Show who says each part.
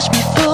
Speaker 1: push me through.